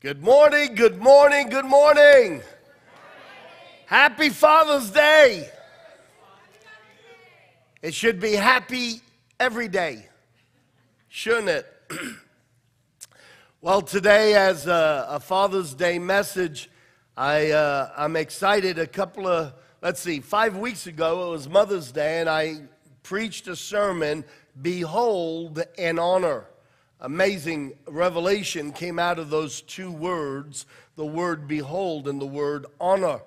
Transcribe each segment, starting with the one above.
Good morning, good morning, good morning. Happy Father's Day. It should be happy every day, shouldn't it? well, today, as a, a, Father's Day message, I, uh, I'm excited. A couple of, let's see, five weeks ago, it was Mother's Day, and I preached a sermon, Behold and Honor amazing revelation came out of those two words the word behold and the word honor.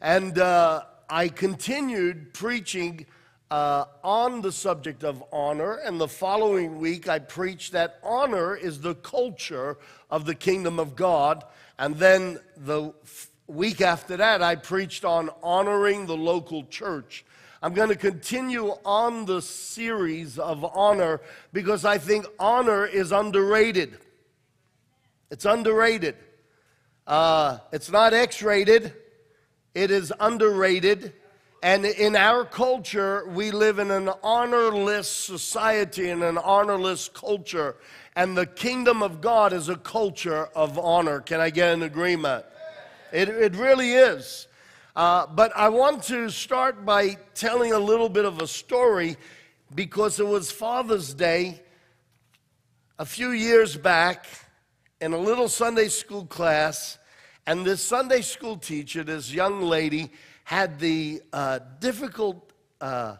And uh, I continued preaching uh, on the subject of honor, and the following week I preached that honor is the culture of the kingdom of God. And then the week after that, I preached on honoring the local church. I'm going to continue on the series of honor because I think honor is underrated. It's underrated. Uh, it's not X rated, it is underrated. And in our culture, we live in an honorless society and an honorless culture. And the kingdom of God is a culture of honor. Can I get an agreement? It, it really is. Uh, but I want to start by telling a little bit of a story because it was Father's Day a few years back in a little Sunday school class. And this Sunday school teacher, this young lady, had the uh, difficult uh,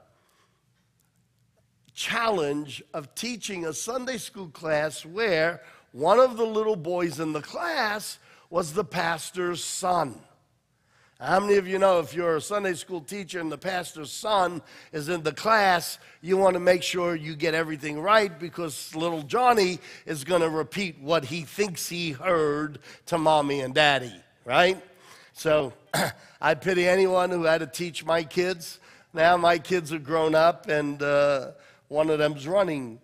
challenge of teaching a Sunday school class where one of the little boys in the class was the pastor's son. How many of you know if you're a Sunday school teacher and the pastor's son is in the class, you want to make sure you get everything right because little Johnny is going to repeat what he thinks he heard to mommy and daddy, right? So I pity anyone who had to teach my kids. Now my kids are grown up and uh, one of them's running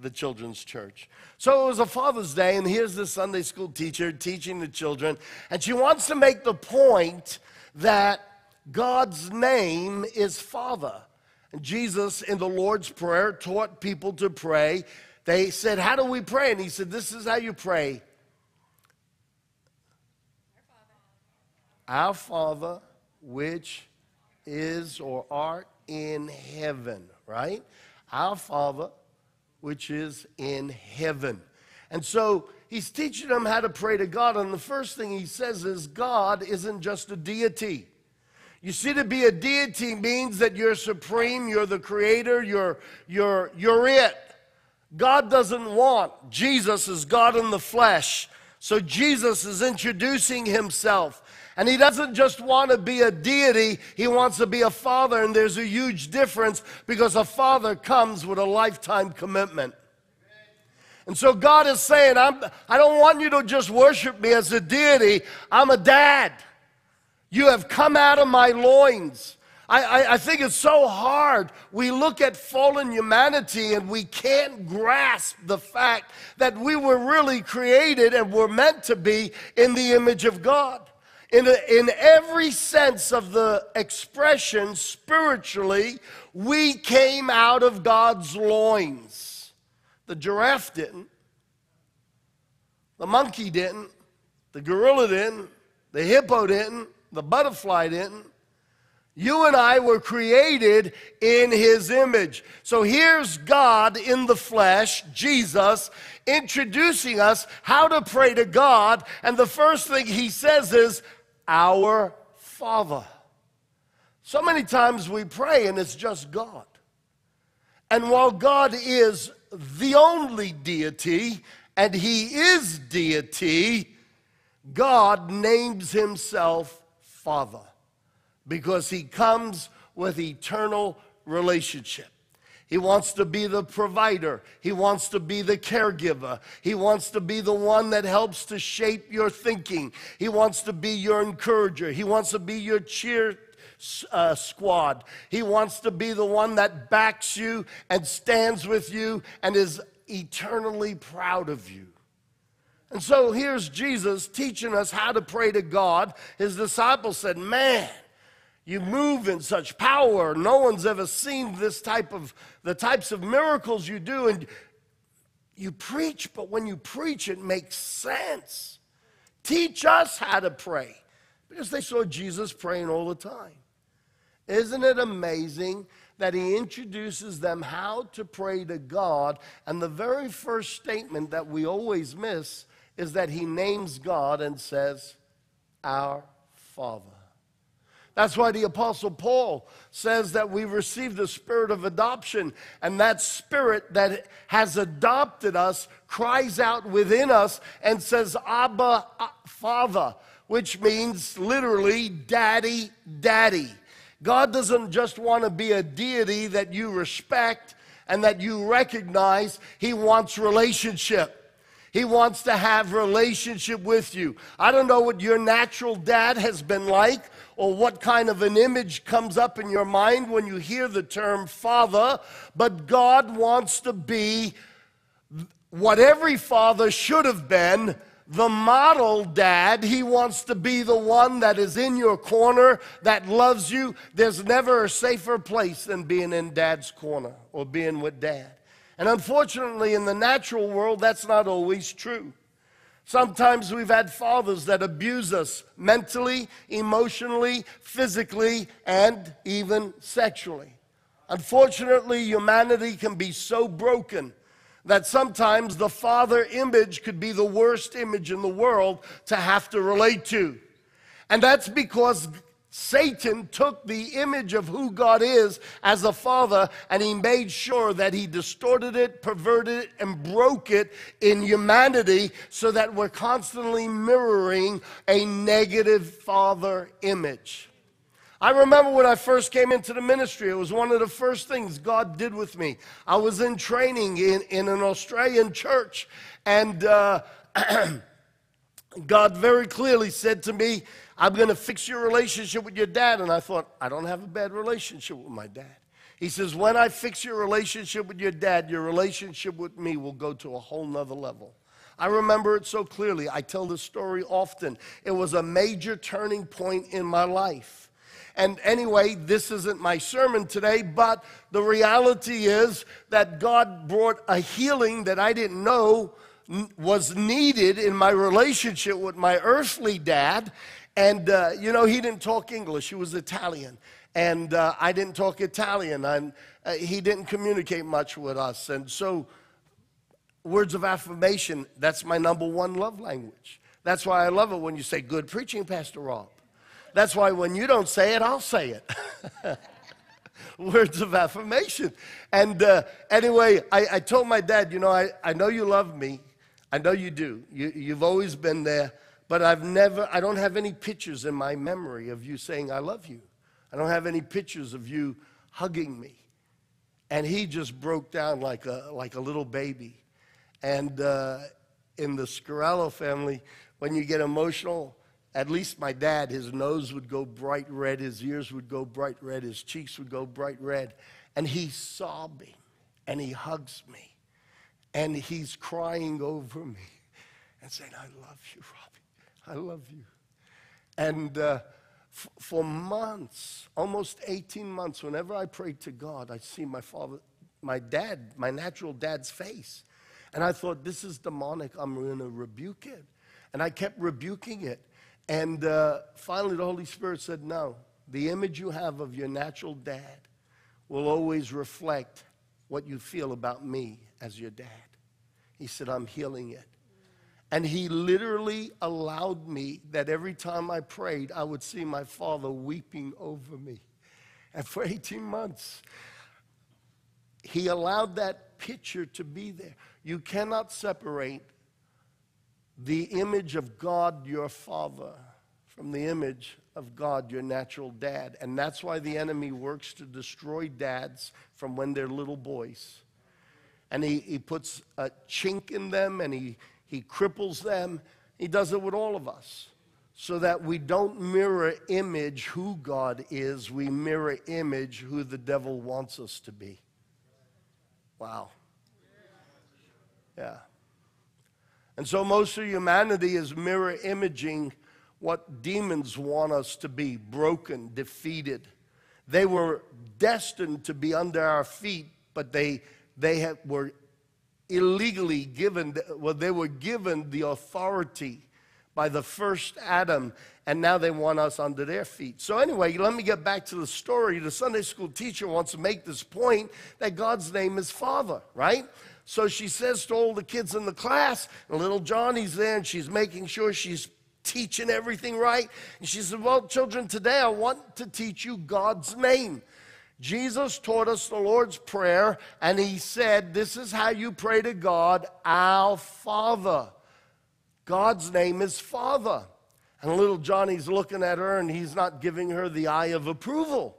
the children's church. So it was a Father's Day, and here's the Sunday school teacher teaching the children, and she wants to make the point that God's name is Father. And Jesus, in the Lord's Prayer, taught people to pray. They said, How do we pray? And he said, This is how you pray Our Father, which is or art in heaven, right? Our Father, which is in heaven. And so he's teaching them how to pray to God. And the first thing he says is God isn't just a deity. You see, to be a deity means that you're supreme, you're the creator, you're, you're, you're it. God doesn't want Jesus is God in the flesh. So Jesus is introducing himself. And he doesn't just want to be a deity, he wants to be a father. And there's a huge difference because a father comes with a lifetime commitment. And so God is saying, I'm, I don't want you to just worship me as a deity. I'm a dad. You have come out of my loins. I, I, I, think it's so hard. We look at fallen humanity and we can't grasp the fact that we were really created and were meant to be in the image of God. In, a, in every sense of the expression, spiritually, we came out of God's loins. The giraffe didn't, the monkey didn't, the gorilla didn't, the hippo didn't, the butterfly didn't. You and I were created in his image. So here's God in the flesh, Jesus, introducing us how to pray to God. And the first thing he says is, our Father. So many times we pray and it's just God. And while God is the only deity and He is deity, God names Himself Father because He comes with eternal relationship. He wants to be the provider. He wants to be the caregiver. He wants to be the one that helps to shape your thinking. He wants to be your encourager. He wants to be your cheer uh, squad. He wants to be the one that backs you and stands with you and is eternally proud of you. And so here's Jesus teaching us how to pray to God. His disciples said, Man, you move in such power. No one's ever seen this type of the types of miracles you do. And you preach, but when you preach, it makes sense. Teach us how to pray. Because they saw Jesus praying all the time. Isn't it amazing that he introduces them how to pray to God? And the very first statement that we always miss is that he names God and says, Our Father. That's why the Apostle Paul says that we received the spirit of adoption, and that spirit that has adopted us cries out within us and says, Abba, uh, Father, which means literally, Daddy, Daddy. God doesn't just want to be a deity that you respect and that you recognize, He wants relationship. He wants to have relationship with you. I don't know what your natural dad has been like or what kind of an image comes up in your mind when you hear the term father, but God wants to be what every father should have been the model dad. He wants to be the one that is in your corner, that loves you. There's never a safer place than being in dad's corner or being with dad. And unfortunately, in the natural world, that's not always true. Sometimes we've had fathers that abuse us mentally, emotionally, physically, and even sexually. Unfortunately, humanity can be so broken that sometimes the father image could be the worst image in the world to have to relate to. And that's because Satan took the image of who God is as a father and he made sure that he distorted it, perverted it, and broke it in humanity so that we're constantly mirroring a negative father image. I remember when I first came into the ministry, it was one of the first things God did with me. I was in training in, in an Australian church, and uh, God very clearly said to me, I'm going to fix your relationship with your dad. And I thought, I don't have a bad relationship with my dad. He says, When I fix your relationship with your dad, your relationship with me will go to a whole nother level. I remember it so clearly. I tell this story often. It was a major turning point in my life. And anyway, this isn't my sermon today, but the reality is that God brought a healing that I didn't know was needed in my relationship with my earthly dad. And, uh, you know, he didn't talk English, he was Italian. And uh, I didn't talk Italian, and uh, he didn't communicate much with us. And so, words of affirmation, that's my number one love language. That's why I love it when you say, Good preaching, Pastor Rob. That's why when you don't say it, I'll say it. words of affirmation. And uh, anyway, I, I, told my dad, you know, I, I know you love me. I know you do. You, you've always been there. But I've never, I don't have any pictures in my memory of you saying, I love you. I don't have any pictures of you hugging me. And he just broke down like a, like a little baby. And uh, in the Scarello family, when you get emotional, at least my dad, his nose would go bright red, his ears would go bright red, his cheeks would go bright red. And he's sobbing and he hugs me and he's crying over me and saying, I love you, I love you. And uh, f- for months, almost 18 months, whenever I prayed to God, I see my father, my dad, my natural dad's face. And I thought, this is demonic. I'm going to rebuke it. And I kept rebuking it. And uh, finally, the Holy Spirit said, no. The image you have of your natural dad will always reflect what you feel about me as your dad. He said, I'm healing it. And he literally allowed me that every time I prayed, I would see my father weeping over me. And for 18 months, he allowed that picture to be there. You cannot separate the image of God, your father, from the image of God, your natural dad. And that's why the enemy works to destroy dads from when they're little boys. And he, he puts a chink in them and he he cripples them. He does it with all of us so that we don't mirror image who God is, we mirror image who the devil wants us to be. Wow. Yeah. And so most of humanity is mirror imaging what demons want us to be broken, defeated. They were destined to be under our feet, but they, they have, were illegally given, well, they were given the authority by the first Adam, and now they want us under their feet. So, anyway, let me get back to the story. The Sunday school teacher wants to make this point that God's name is Father, right? So she says to all the kids in the class, and little Johnny's there, and she's making sure she's teaching everything right. And she said, Well, children, today I want to teach you God's name. Jesus taught us the Lord's Prayer, and he said, This is how you pray to God, our Father. God's name is Father. And little Johnny's looking at her, and he's not giving her the eye of approval.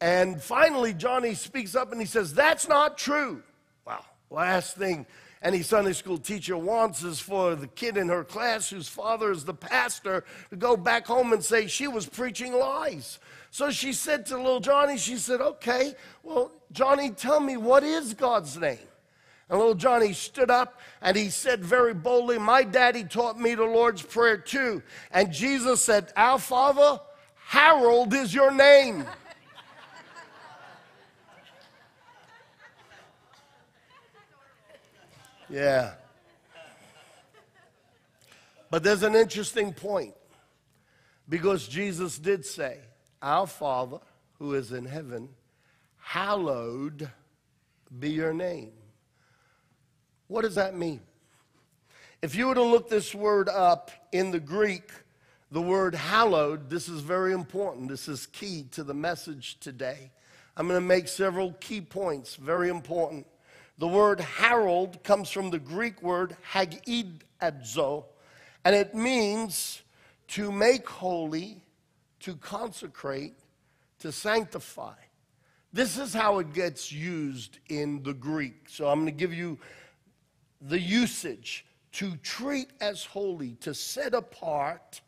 And finally, Johnny speaks up and he says, That's not true. Wow, last thing any Sunday school teacher wants is for the kid in her class whose father is the pastor to go back home and say she was preaching lies. So she said to little Johnny, she said, Okay, well, Johnny, tell me what is God's name? And little Johnny stood up and he said very boldly, My daddy taught me the Lord's Prayer too. And Jesus said, Our Father, Harold is your name. Yeah. But there's an interesting point because Jesus did say, Our Father who is in heaven, hallowed be your name. What does that mean? If you were to look this word up in the Greek, the word hallowed, this is very important. This is key to the message today. I'm going to make several key points, very important. The word Harold comes from the Greek word hagiazo, and it means to make holy, to consecrate, to sanctify. This is how it gets used in the Greek. So I'm going to give you the usage to treat as holy, to set apart,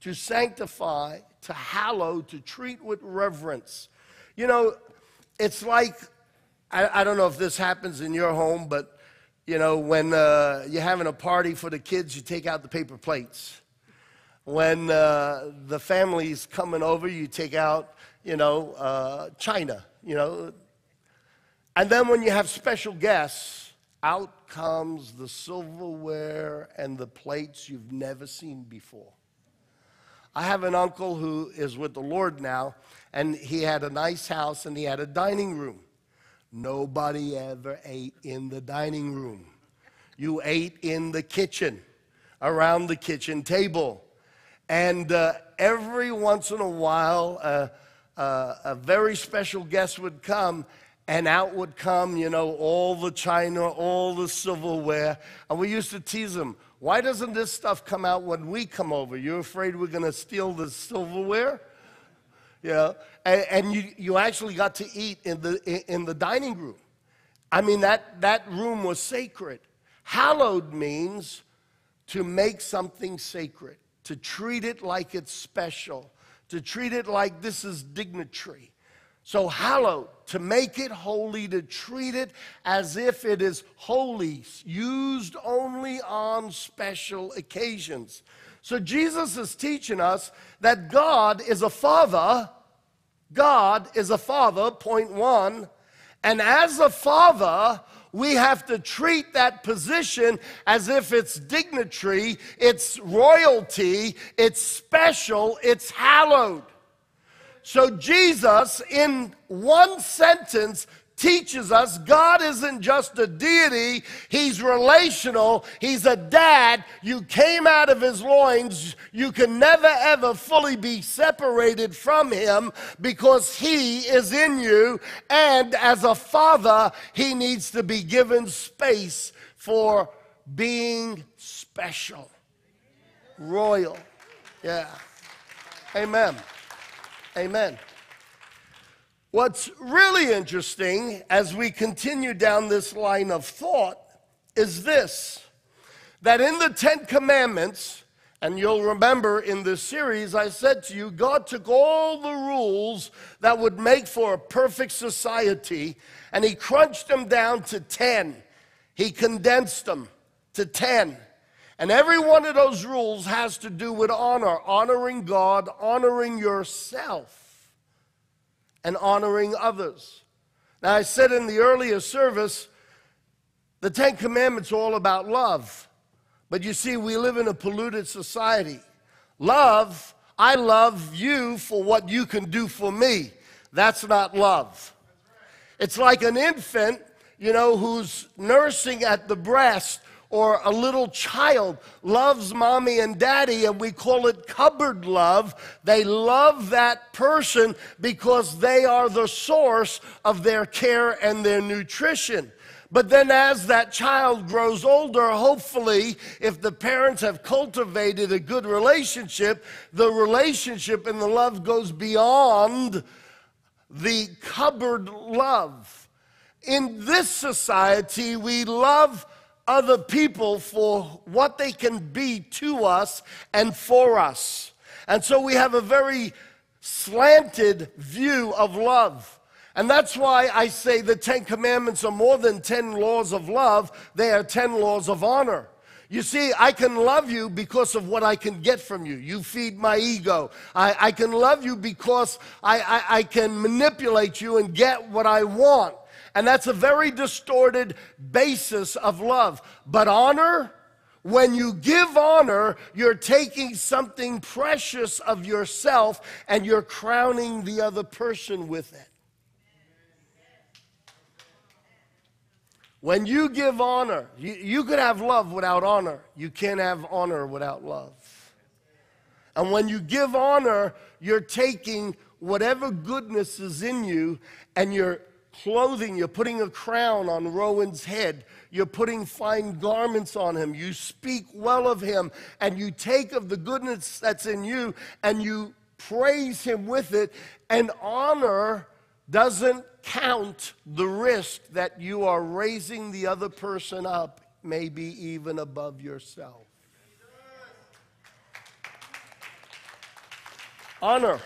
to sanctify, to hallow, to treat with reverence. You know, it's like I, I don't know if this happens in your home, but you know, when uh, you're having a party for the kids, you take out the paper plates. When uh, the family's coming over, you take out, you know, uh, china, you know. And then when you have special guests, out comes the silverware and the plates you've never seen before. I have an uncle who is with the Lord now, and he had a nice house and he had a dining room. Nobody ever ate in the dining room. You ate in the kitchen, around the kitchen table. And uh, every once in a while, uh, uh, a very special guest would come, and out would come, you know, all the china, all the silverware. And we used to tease them, why doesn't this stuff come out when we come over? You're afraid we're going to steal the silverware? know, and, and, you, you actually got to eat in the, in the dining room. I mean, that, that room was sacred. Hallowed means to make something sacred, to treat it like it's special, to treat it like this is dignitary. So, hallowed, to make it holy, to treat it as if it is holy, used only on special occasions. So Jesus is teaching us that God is a father. God is a father, point one. And as a father, we have to treat that position as if it's dignitary, it's royalty, it's special, it's hallowed. So, Jesus, in one sentence, teaches us God isn't just a deity, He's relational. He's a dad. You came out of His loins. You can never, ever fully be separated from Him because He is in you. And as a father, He needs to be given space for being special, royal. Yeah. Amen. Amen. What's really interesting as we continue down this line of thought is this that in the Ten Commandments, and you'll remember in this series, I said to you, God took all the rules that would make for a perfect society and He crunched them down to 10. He condensed them to 10. And every one of those rules has to do with honor, honoring God, honoring yourself and honoring others. Now, I said in the earlier service, the Ten Commandments are all about love. But you see, we live in a polluted society. Love, I love you for what you can do for me. That's not love. It's like an infant, you know, who's nursing at the breast or a little child loves mommy and daddy, and we call it cupboard love. They love that person because they are the source of their care and their nutrition. But then, as that child grows older, hopefully, if the parents have cultivated a good relationship, the relationship and the love goes beyond the cupboard love. In this society, we love other people for what they can be to us and for us. And so we have a very slanted view of love. And that's why I say the Ten Commandments are more than 10 laws of love, they are 10 laws of honor. You see, I can love you because of what I can get from you. You feed my ego. I, I can love you because I, I, I can manipulate you and get what I want. And that's a very distorted basis of love. But honor, when you give honor, you're taking something precious of yourself and you're crowning the other person with it. When you give honor, you, you could have love without honor. You can't have honor without love. And when you give honor, you're taking whatever goodness is in you and you're clothing, you're putting a crown on Rowan's head, you're putting fine garments on him, you speak well of him, and you take of the goodness that's in you and you praise him with it, and honor doesn't count the risk that you are raising the other person up, maybe even above yourself. Honor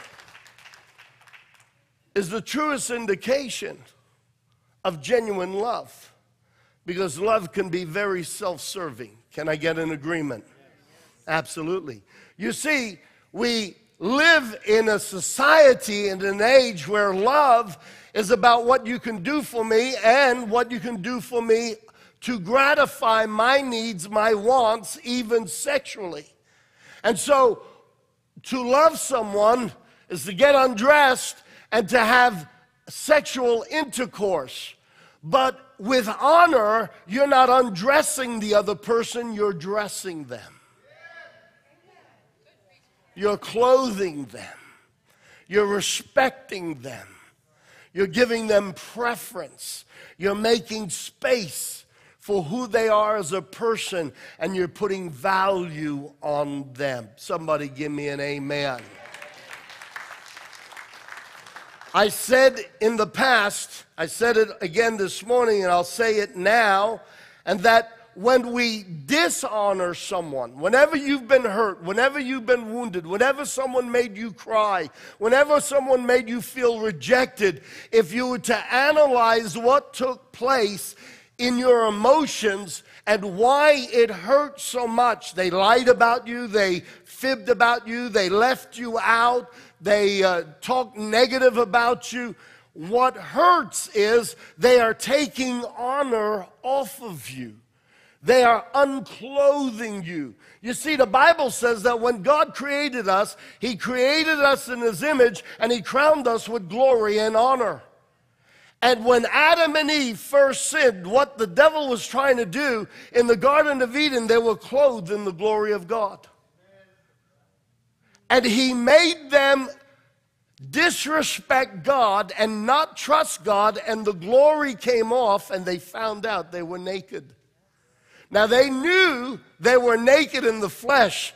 is the truest indication of genuine love because love can be very self serving. Can I get an agreement? Absolutely. You see, we live in a society and an age where love is about what you can do for me and what you can do for me to gratify my needs, my wants, even sexually. And so, to love someone is to get undressed and to have sexual intercourse. But with honor, you're not undressing the other person, you're dressing them. You're clothing them. You're respecting them. You're giving them preference. You're making space for who they are as a person, and you're putting value on them. Somebody give me an amen. I said in the past, I said it again this morning, and I'll say it now, and that when we dishonor someone, whenever you've been hurt, whenever you've been wounded, whenever someone made you cry, whenever someone made you feel rejected, if you were to analyze what took place in your emotions and why it hurt so much, they lied about you, they fibbed about you, they left you out, they uh, talk negative about you. What hurts is they are taking honor off of you. They are unclothing you. You see, the Bible says that when God created us, He created us in His image and He crowned us with glory and honor. And when Adam and Eve first sinned, what the devil was trying to do in the Garden of Eden, they were clothed in the glory of God. And He made them disrespect God and not trust God, and the glory came off, and they found out they were naked. Now, they knew they were naked in the flesh.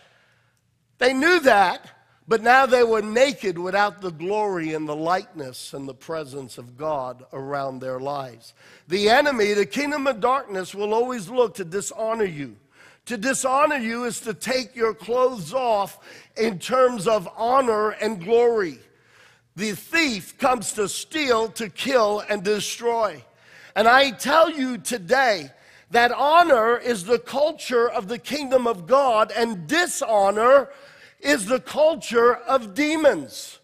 They knew that, but now they were naked without the glory and the likeness and the presence of God around their lives. The enemy, the kingdom of darkness, will always look to dishonor you. To dishonor you is to take your clothes off in terms of honor and glory. The thief comes to steal, to kill, and destroy. And I tell you today that honor is the culture of the kingdom of God, and dishonor is the culture of demons.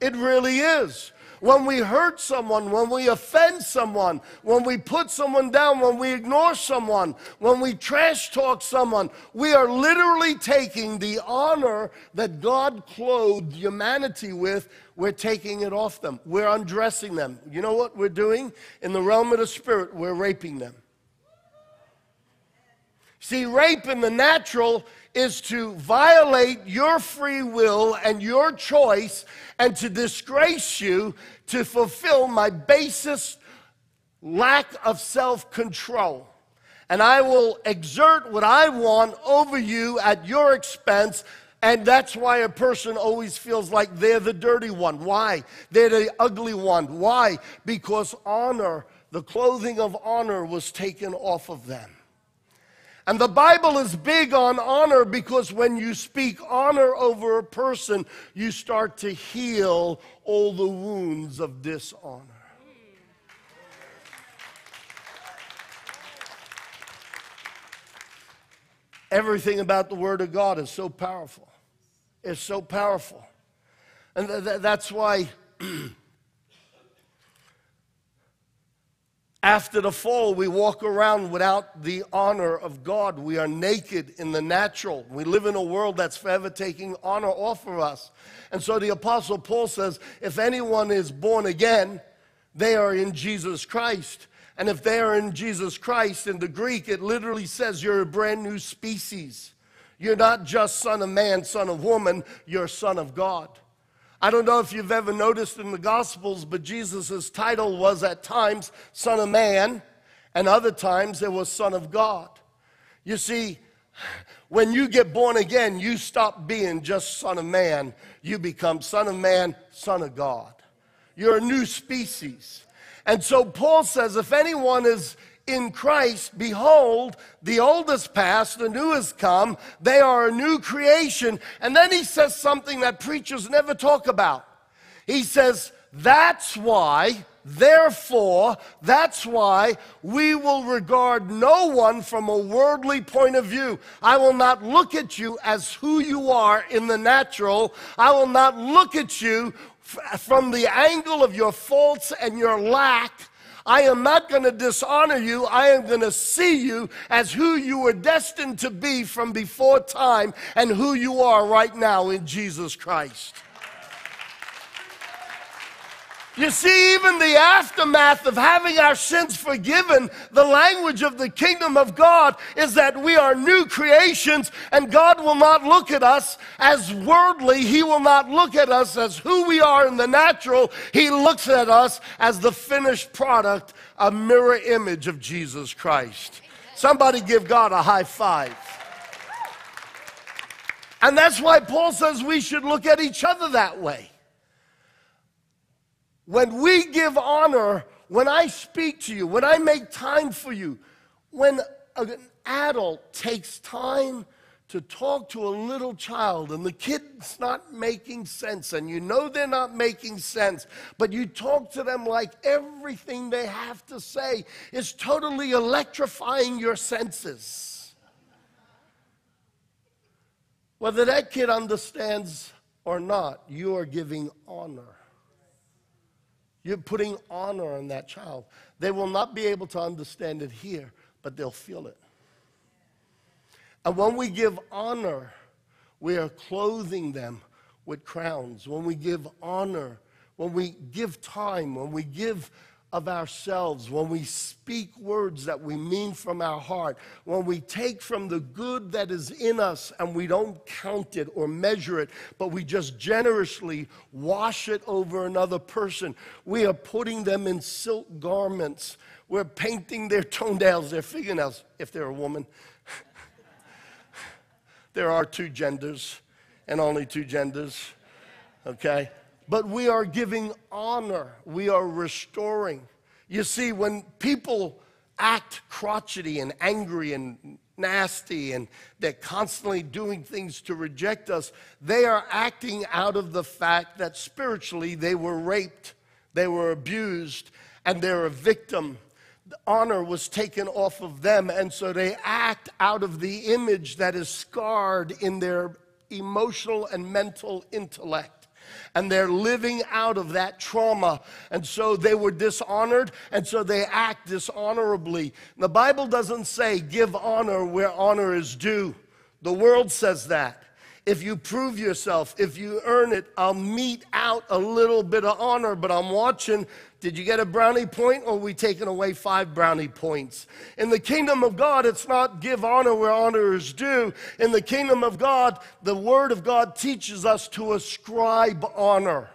It really is. When we hurt someone, when we offend someone, when we put someone down, when we ignore someone, when we trash talk someone, we are literally taking the honor that God clothed humanity with, we're taking it off them. We're undressing them. You know what we're doing? In the realm of the spirit, we're raping them. See, rape in the natural is to violate your free will and your choice and to disgrace you to fulfill my basest lack of self control. And I will exert what I want over you at your expense. And that's why a person always feels like they're the dirty one. Why? They're the ugly one. Why? Because honor, the clothing of honor, was taken off of them. And the Bible is big on honor because when you speak honor over a person, you start to heal all the wounds of dishonor. Everything about the Word of God is so powerful. It's so powerful. And th- th- that's why After the fall, we walk around without the honor of God. We are naked in the natural. We live in a world that's forever taking honor off of us. And so the Apostle Paul says if anyone is born again, they are in Jesus Christ. And if they are in Jesus Christ, in the Greek, it literally says you're a brand new species. You're not just son of man, son of woman, you're son of God. I don't know if you've ever noticed in the Gospels, but Jesus' title was at times Son of Man, and other times it was Son of God. You see, when you get born again, you stop being just Son of Man. You become Son of Man, Son of God. You're a new species. And so Paul says if anyone is in Christ, behold, the old is past, the new has come. They are a new creation. And then he says something that preachers never talk about. He says, That's why, therefore, that's why we will regard no one from a worldly point of view. I will not look at you as who you are in the natural. I will not look at you from the angle of your faults and your lack. I am not going to dishonor you. I am going to see you as who you were destined to be from before time and who you are right now in Jesus Christ. You see, even the aftermath of having our sins forgiven, the language of the kingdom of God is that we are new creations, and God will not look at us as worldly. He will not look at us as who we are in the natural. He looks at us as the finished product, a mirror image of Jesus Christ. Somebody give God a high five. And that's why Paul says we should look at each other that way. When we give honor, when I speak to you, when I make time for you, when an adult takes time to talk to a little child and the kid's not making sense and you know they're not making sense, but you talk to them like everything they have to say is totally electrifying your senses. Whether that kid understands or not, you are giving honor. You're putting honor on that child. They will not be able to understand it here, but they'll feel it. And when we give honor, we are clothing them with crowns. When we give honor, when we give time, when we give of ourselves, when we speak words that we mean from our heart, when we take from the good that is in us and we don't count it or measure it, but we just generously wash it over another person, we are putting them in silk garments. We're painting their toenails, their fingernails, if they're a woman. there are two genders and only two genders, okay? But we are giving honor, we are restoring. You see, when people act crotchety and angry and nasty and they're constantly doing things to reject us, they are acting out of the fact that spiritually they were raped, they were abused, and they're a victim. The honor was taken off of them, and so they act out of the image that is scarred in their emotional and mental intellect. And they're living out of that trauma. And so they were dishonored, and so they act dishonorably. The Bible doesn't say give honor where honor is due, the world says that. If you prove yourself, if you earn it, I'll mete out a little bit of honor, but I'm watching did you get a brownie point or we taking away five brownie points? In the kingdom of God, it's not give honor where honor is due. In the kingdom of God, the word of God teaches us to ascribe honor.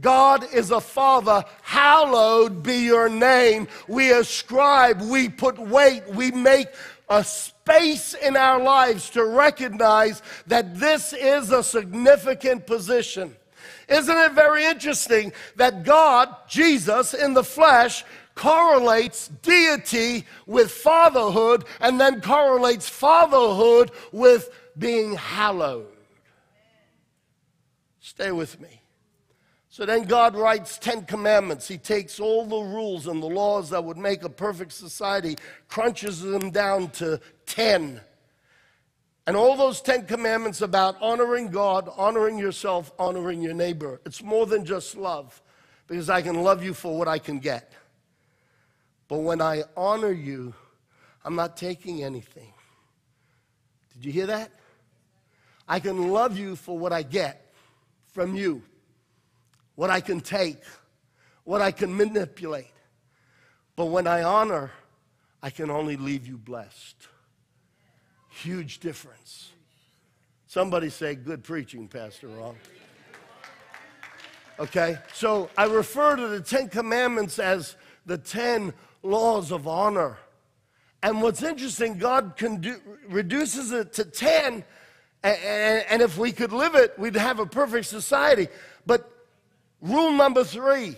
God is a father. Hallowed be your name. We ascribe, we put weight, we make a space in our lives to recognize that this is a significant position. Isn't it very interesting that God, Jesus in the flesh, correlates deity with fatherhood and then correlates fatherhood with being hallowed? Stay with me. So then God writes 10 commandments. He takes all the rules and the laws that would make a perfect society, crunches them down to 10 and all those Ten Commandments about honoring God, honoring yourself, honoring your neighbor. It's more than just love, because I can love you for what I can get. But when I honor you, I'm not taking anything. Did you hear that? I can love you for what I get from you, what I can take, what I can manipulate. But when I honor, I can only leave you blessed. Huge difference. Somebody say, good preaching, Pastor Ron. Okay, so I refer to the Ten Commandments as the Ten Laws of Honor. And what's interesting, God do, reduces it to 10, and, and if we could live it, we'd have a perfect society. But rule number three,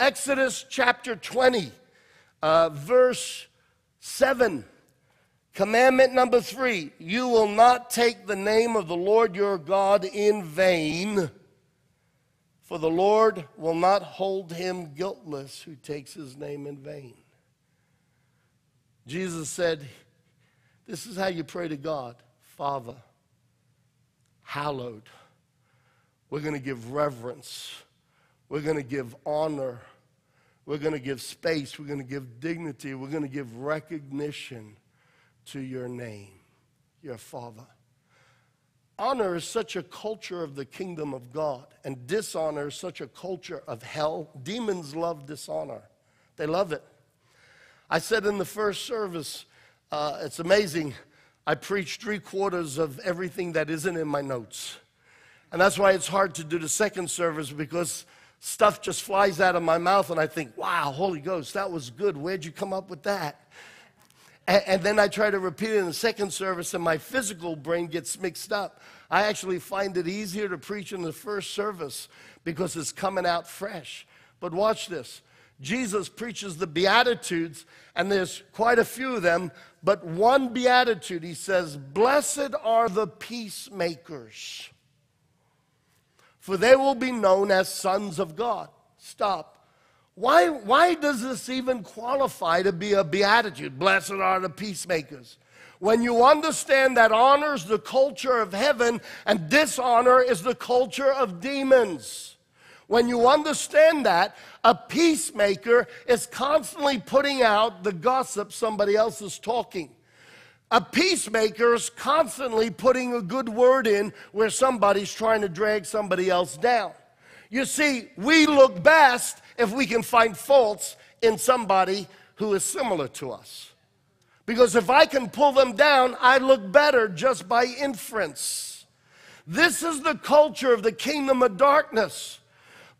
Exodus chapter 20, uh, verse 7. Commandment number three you will not take the name of the Lord your God in vain, for the Lord will not hold him guiltless who takes his name in vain. Jesus said, This is how you pray to God. Father, hallowed. We're going to give reverence, we're going to give honor, we're going to give space, we're going to give dignity, we're going to give recognition to your name, your Father. Honor is such a culture of the kingdom of God, and dishonor is such a culture of hell. Demons love dishonor, they love it. I said in the first service, uh, it's amazing. I preach three quarters of everything that isn't in my notes. And that's why it's hard to do the second service because stuff just flies out of my mouth and I think, wow, Holy Ghost, that was good. Where'd you come up with that? And, and then I try to repeat it in the second service, and my physical brain gets mixed up. I actually find it easier to preach in the first service because it's coming out fresh. But watch this. Jesus preaches the Beatitudes, and there's quite a few of them, but one Beatitude, he says, Blessed are the peacemakers, for they will be known as sons of God. Stop. Why, why does this even qualify to be a beatitude? Blessed are the peacemakers. When you understand that honor is the culture of heaven and dishonor is the culture of demons. When you understand that, a peacemaker is constantly putting out the gossip somebody else is talking. A peacemaker is constantly putting a good word in where somebody's trying to drag somebody else down. You see, we look best if we can find faults in somebody who is similar to us. Because if I can pull them down, I look better just by inference. This is the culture of the kingdom of darkness.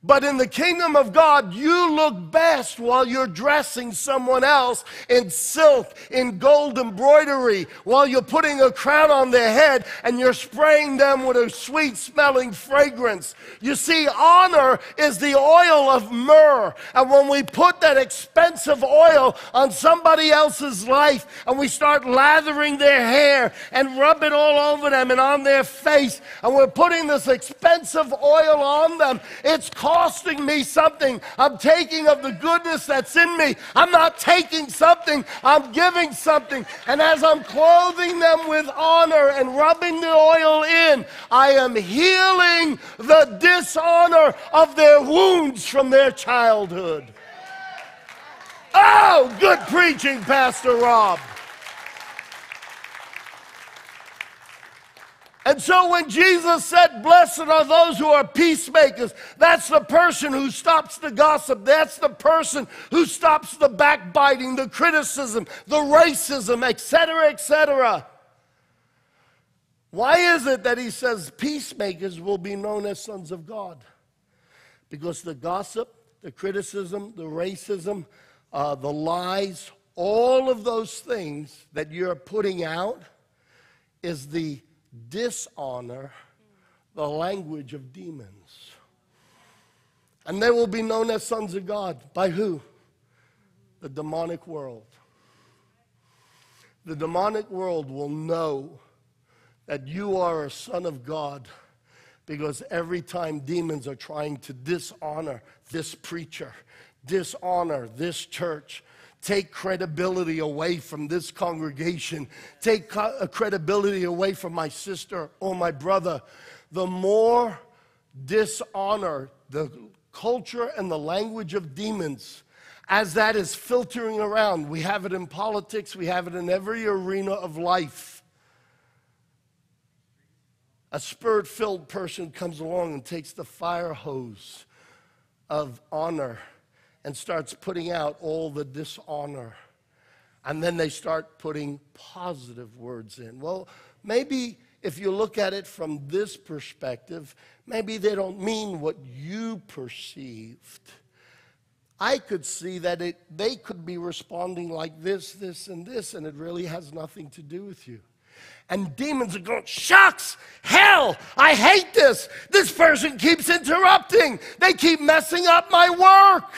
But in the kingdom of God, you look best while you're dressing someone else in silk, in gold embroidery, while you're putting a crown on their head and you're spraying them with a sweet smelling fragrance. You see, honor is the oil of myrrh. And when we put that expensive oil on somebody else's life and we start lathering their hair and rub it all over them and on their face, and we're putting this expensive oil on them, it's called costing me something. I'm taking of the goodness that's in me. I'm not taking something, I'm giving something. And as I'm clothing them with honor and rubbing the oil in, I am healing the dishonor of their wounds from their childhood. Oh, good preaching, Pastor Rob. And so when Jesus said, Blessed are those who are peacemakers, that's the person who stops the gossip. That's the person who stops the backbiting, the criticism, the racism, etc., etc. Why is it that he says peacemakers will be known as sons of God? Because the gossip, the criticism, the racism, uh, the lies, all of those things that you're putting out is the dishonor the language of demons. And they will be known as sons of God. By who? The demonic world. The demonic world will know that you are a son of God because every time demons are trying to dishonor this preacher, dishonor this church, take credibility away from this congregation, take uh, credibility away from my sister or my brother, the more dishonor, the culture and the language of demons, as that is filtering around. We have it in politics, we have it in every arena of life. A spirit filled person comes along and takes the fire hose of honor and starts putting out all the dishonor. And then they start putting positive words in. Well, maybe if you look at it from this perspective, maybe they don't mean what you perceived. I could see that it, they could be responding like this, this, and this, and it really has nothing to do with you. And demons are going, shucks, hell, I hate this. This person keeps interrupting. They keep messing up my work.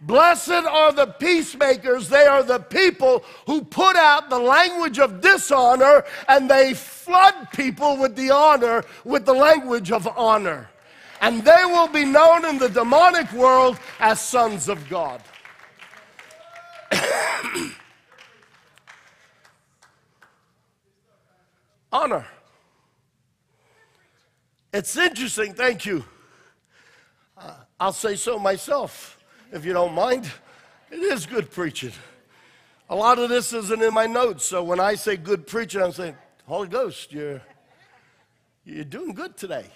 Blessed are the peacemakers. They are the people who put out the language of dishonor and they flood people with the honor, with the language of honor. And they will be known in the demonic world as sons of God. honor. It's interesting, thank you. Uh, I'll say so myself if you don't mind. It is good preaching. A lot of this isn't in my notes, so when I say good preaching, I'm saying, Holy Ghost, you're, you're doing good today.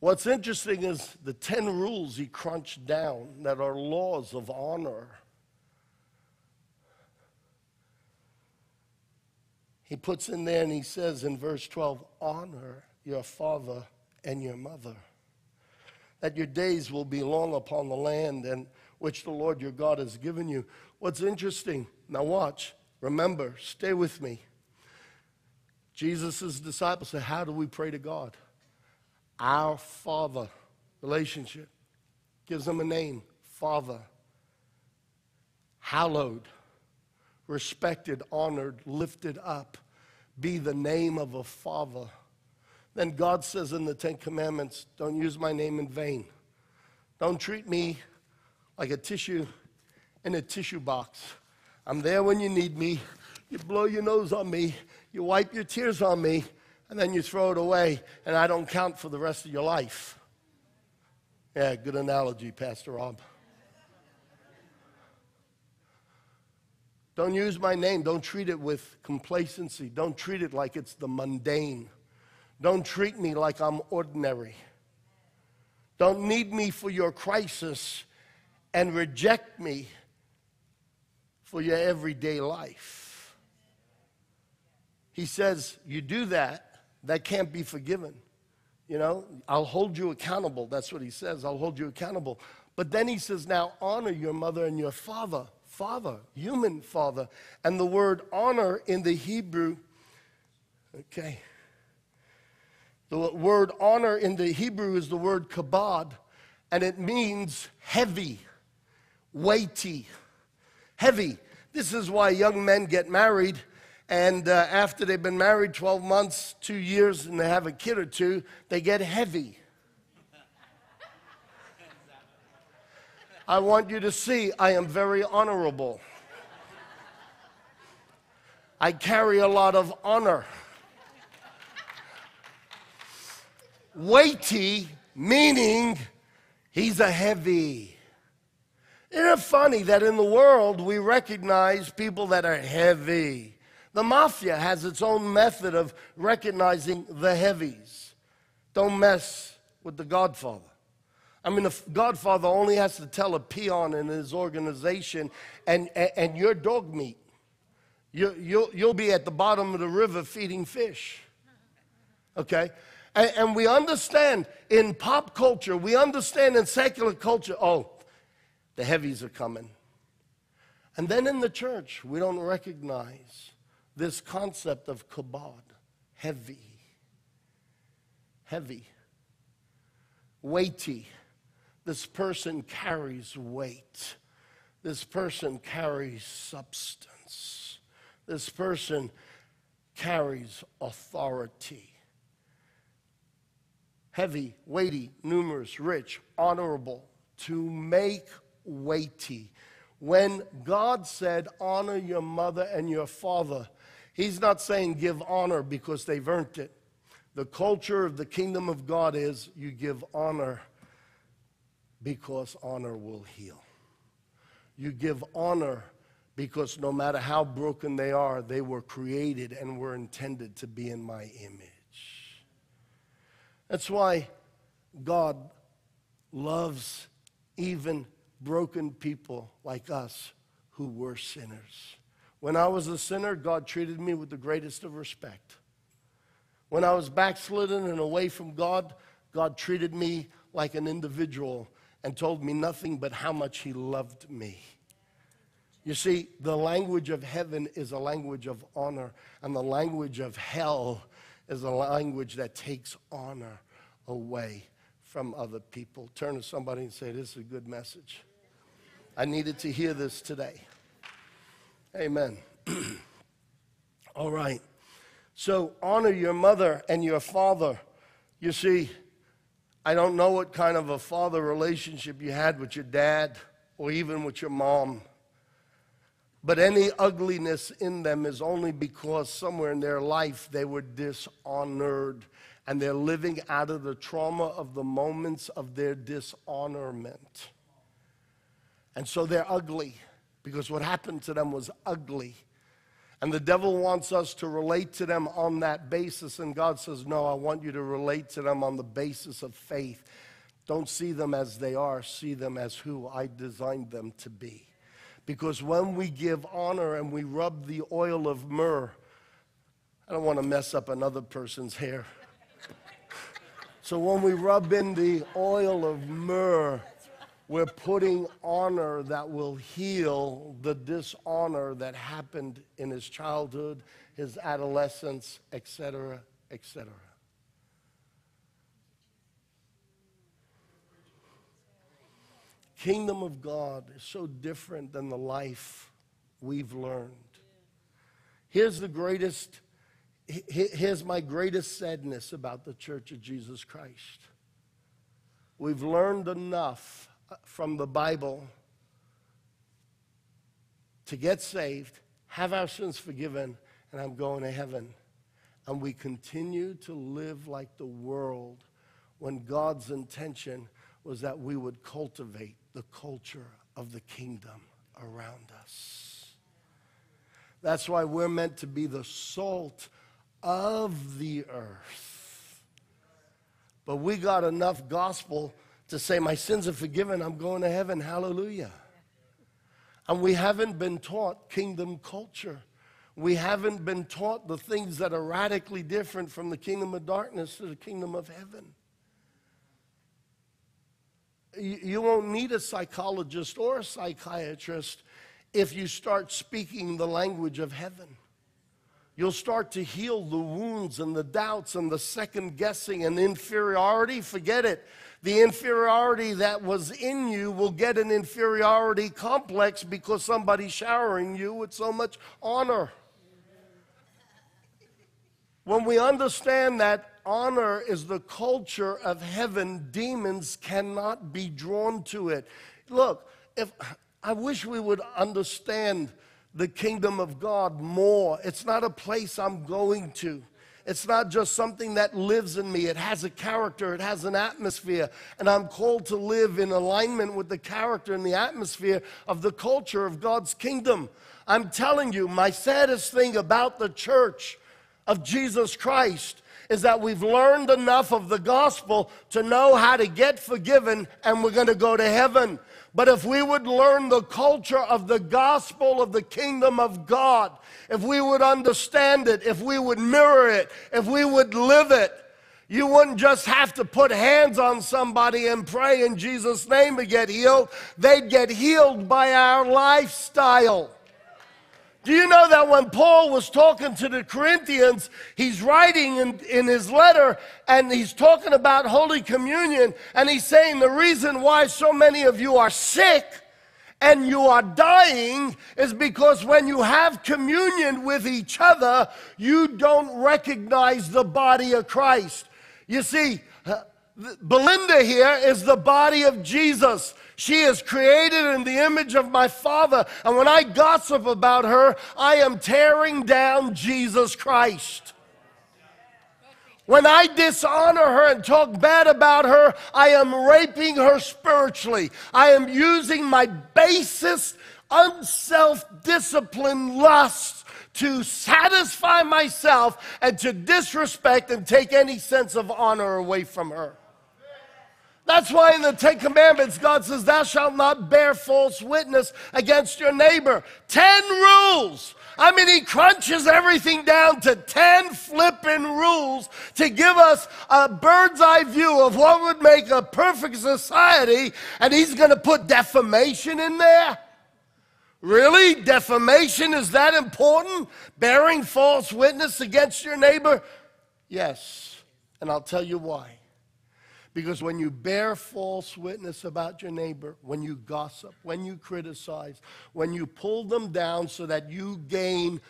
What's interesting is the 10 rules he crunched down that are laws of honor. He puts in there and he says in verse 12, honor your father and your mother that your days will be long upon the land and which the Lord your God has given you. What's interesting, now watch, remember, stay with me. Jesus' disciples said, How do we pray to God? Our Father relationship gives them a name, Father. Hallowed, respected, honored, lifted up, be the name of a Father. Then God says in the Ten Commandments, don't use my name in vain. Don't treat me like a tissue in a tissue box. I'm there when you need me. You blow your nose on me. You wipe your tears on me. And then you throw it away, and I don't count for the rest of your life. Yeah, good analogy, Pastor Rob. Don't use my name. Don't treat it with complacency. Don't treat it like it's the mundane. Don't treat me like I'm ordinary. Don't need me for your crisis and reject me for your everyday life. He says, You do that, that can't be forgiven. You know, I'll hold you accountable. That's what he says. I'll hold you accountable. But then he says, Now honor your mother and your father. Father, human father. And the word honor in the Hebrew, okay. The word honor in the Hebrew is the word kabod, and it means heavy, weighty, heavy. This is why young men get married And uh, after they've been married 12 months, two years, and they have a kid or two, they get heavy. I want you to see I am very honorable. I carry a lot of honor. Weighty, meaning he's a heavy. Isn't it funny that in the world we recognize people that are heavy? The mafia has its own method of recognizing the heavies. Don't mess with the Godfather. I mean, the Godfather only has to tell a peon in his organization, and, and, and you're dog meat. You, you'll, you'll be at the bottom of the river feeding fish. Okay? And, and we understand in pop culture, we understand in secular culture, oh, the heavies are coming. And then in the church, we don't recognize this concept of kabod, heavy, heavy, weighty. This person carries weight. This person carries substance. This person carries authority. Heavy, weighty, numerous, rich, honorable, to make weighty. When God said, honor your mother and your father, He's not saying give honor because they've earned it. The culture of the kingdom of God is you give honor because honor will heal. You give honor because no matter how broken they are, they were created and were intended to be in my image. That's why God loves even broken people like us who were sinners. When I was a sinner, God treated me with the greatest of respect. When I was backslidden and away from God, God treated me like an individual and told me nothing but how much He loved me. You see, the language of heaven is a language of honor, and the language of hell is a language that takes honor away from other people. Turn to somebody and say, This is a good message. I needed to hear this today. Amen. All right. So honor your mother and your father. You see, I don't know what kind of a father relationship you had with your dad or even with your mom. But any ugliness in them is only because somewhere in their life they were dishonored and they're living out of the trauma of the moments of their dishonorment. And so they're ugly because what happened to them was ugly. And the devil wants us to relate to them on that basis. And God says, No, I want you to relate to them on the basis of faith. Don't see them as they are, see them as who I designed them to be. Because when we give honor and we rub the oil of myrrh, I don't want to mess up another person's hair. so when we rub in the oil of myrrh, we're putting honor that will heal the dishonor that happened in his childhood, his adolescence, etc., etc. Kingdom of God is so different than the life we've learned. Here's the greatest, here's my greatest sadness about the Church of Jesus Christ. We've learned enough uh, from the Bible to get saved, have our sins forgiven, and I'm going to heaven. And we continue to live like the world when God's intention was that we would cultivate the culture of the kingdom around us. That's why we're meant to be the salt of the earth. But we got enough gospel to say, My sins are forgiven, I'm going to heaven, hallelujah. And we haven't been taught kingdom culture. We haven't been taught the things that are radically different from the kingdom of darkness to the kingdom of heaven. You won't need a psychologist or a psychiatrist if you start speaking the language of heaven. You'll start to heal the wounds and the doubts and the second guessing and inferiority. Forget it the inferiority that was in you will get an inferiority complex because somebody's showering you with so much honor. when we understand that honor is the culture of heaven, demons cannot be drawn to it. Look, if I wish we would understand the kingdom of God more. It's not a place I'm going to. It's not just something that lives in me. It has a character, it has an atmosphere. And I'm called to live in alignment with the character and the atmosphere of the culture of God's kingdom. I'm telling you, my saddest thing about the church of Jesus Christ is that we've learned enough of the gospel to know how to get forgiven and we're going to go to heaven. But if we would learn the culture of the gospel of the kingdom of God, if we would understand it, if we would mirror it, if we would live it, you wouldn't just have to put hands on somebody and pray in Jesus' name to get healed. They'd get healed by our lifestyle. Do you know that when Paul was talking to the Corinthians, he's writing in, in, his letter and he's talking about Holy Communion and he's saying the reason why so many of you are sick and you are dying is because when you have communion with each other, you don't recognize the body of Christ. You see, Belinda here is the body of Jesus. She is created in the image of my Father. And when I gossip about her, I am tearing down Jesus Christ. When I dishonor her and talk bad about her, I am raping her spiritually. I am using my basest, unself disciplined lust to satisfy myself and to disrespect and take any sense of honor away from her. That's why in the Ten Commandments, God says, Thou shalt not bear false witness against your neighbor. Ten rules. I mean, he crunches everything down to 10 flipping rules to give us a bird's eye view of what would make a perfect society, and he's going to put defamation in there? Really? Defamation is that important? Bearing false witness against your neighbor? Yes. And I'll tell you why. Because when you bear false witness about your neighbor, when you gossip, when you criticize, when you pull them down so that you gain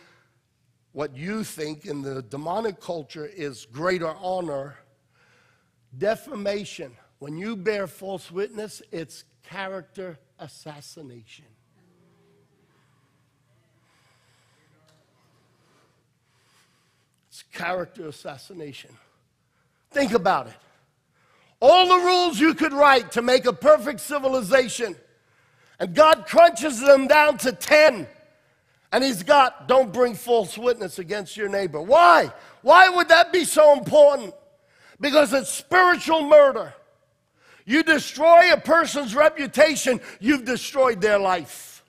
what you think in the demonic culture is greater honor, defamation, when you bear false witness, it's character assassination. It's character assassination. Think about it. All the rules you could write to make a perfect civilization. And God crunches them down to 10. And He's got, don't bring false witness against your neighbor. Why? Why would that be so important? Because it's spiritual murder. You destroy a person's reputation, you've destroyed their life.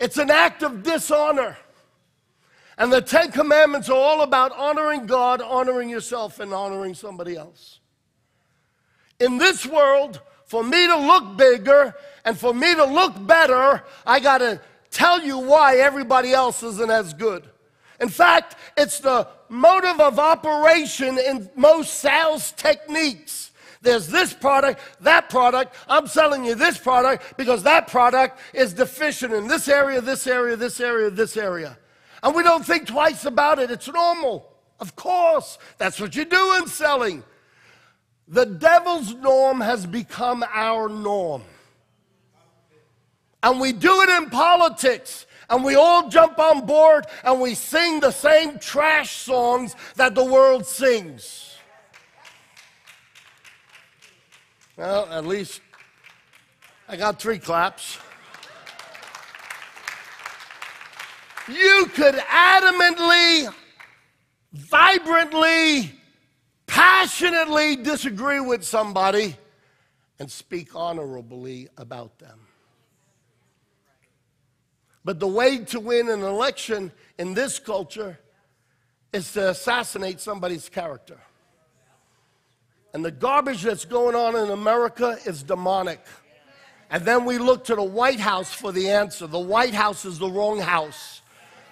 It's an act of dishonor. And the Ten Commandments are all about honoring God, honoring yourself, and honoring somebody else. In this world, for me to look bigger and for me to look better, I got to tell you why everybody else isn't as good. In fact, it's the motive of operation in most sales techniques. There's this product, that product. I'm selling you this product because that product is deficient in this area, this area, this area, this area. And we don't think twice about it. It's normal. Of course. That's what you do in selling. The devil's norm has become our norm. And we do it in politics. And we all jump on board and we sing the same trash songs that the world sings. Well, at least I got three claps. You could adamantly, vibrantly, passionately disagree with somebody and speak honorably about them. But the way to win an election in this culture is to assassinate somebody's character. And the garbage that's going on in America is demonic. And then we look to the White House for the answer. The White House is the wrong house.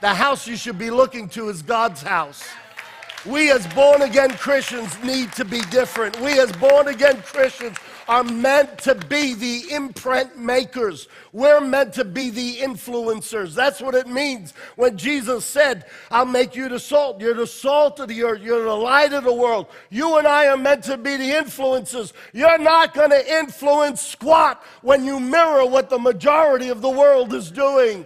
The house you should be looking to is God's house. We as born again Christians need to be different. We as born again Christians are meant to be the imprint makers. We're meant to be the influencers. That's what it means when Jesus said, I'll make you the salt. You're the salt of the earth. You're the light of the world. You and I are meant to be the influencers. You're not going to influence squat when you mirror what the majority of the world is doing.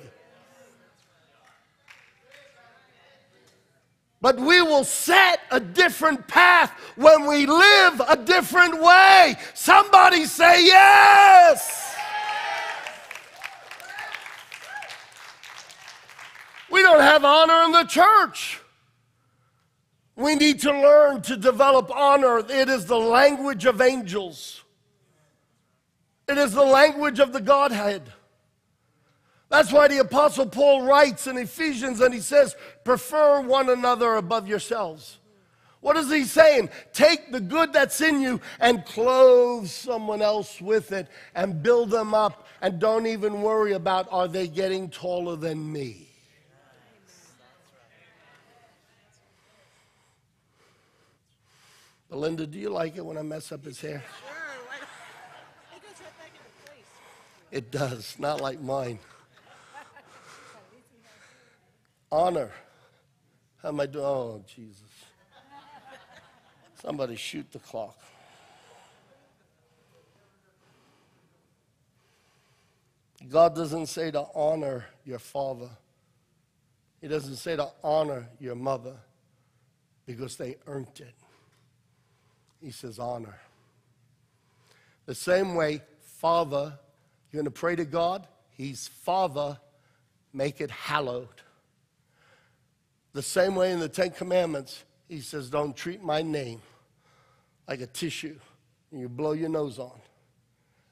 But we will set a different path when we live a different way. Somebody say yes. We don't have honor in the church. We need to learn to develop honor. It is the language of angels, it is the language of the Godhead. That's why the Apostle Paul writes in Ephesians and he says, Prefer one another above yourselves. What is he saying? Take the good that's in you and clothe someone else with it and build them up and don't even worry about are they getting taller than me? Belinda, do you like it when I mess up his hair? Sure. It goes right back into place. It does, not like mine. Honor. How am I doing? Oh, Jesus. Somebody shoot the clock. God doesn't say to honor your father. He doesn't say to honor your mother because they earned it. He says honor. The same way, Father, you're going to pray to God, He's Father, make it hallowed. The same way in the Ten Commandments, He says, Don't treat my name like a tissue and you blow your nose on.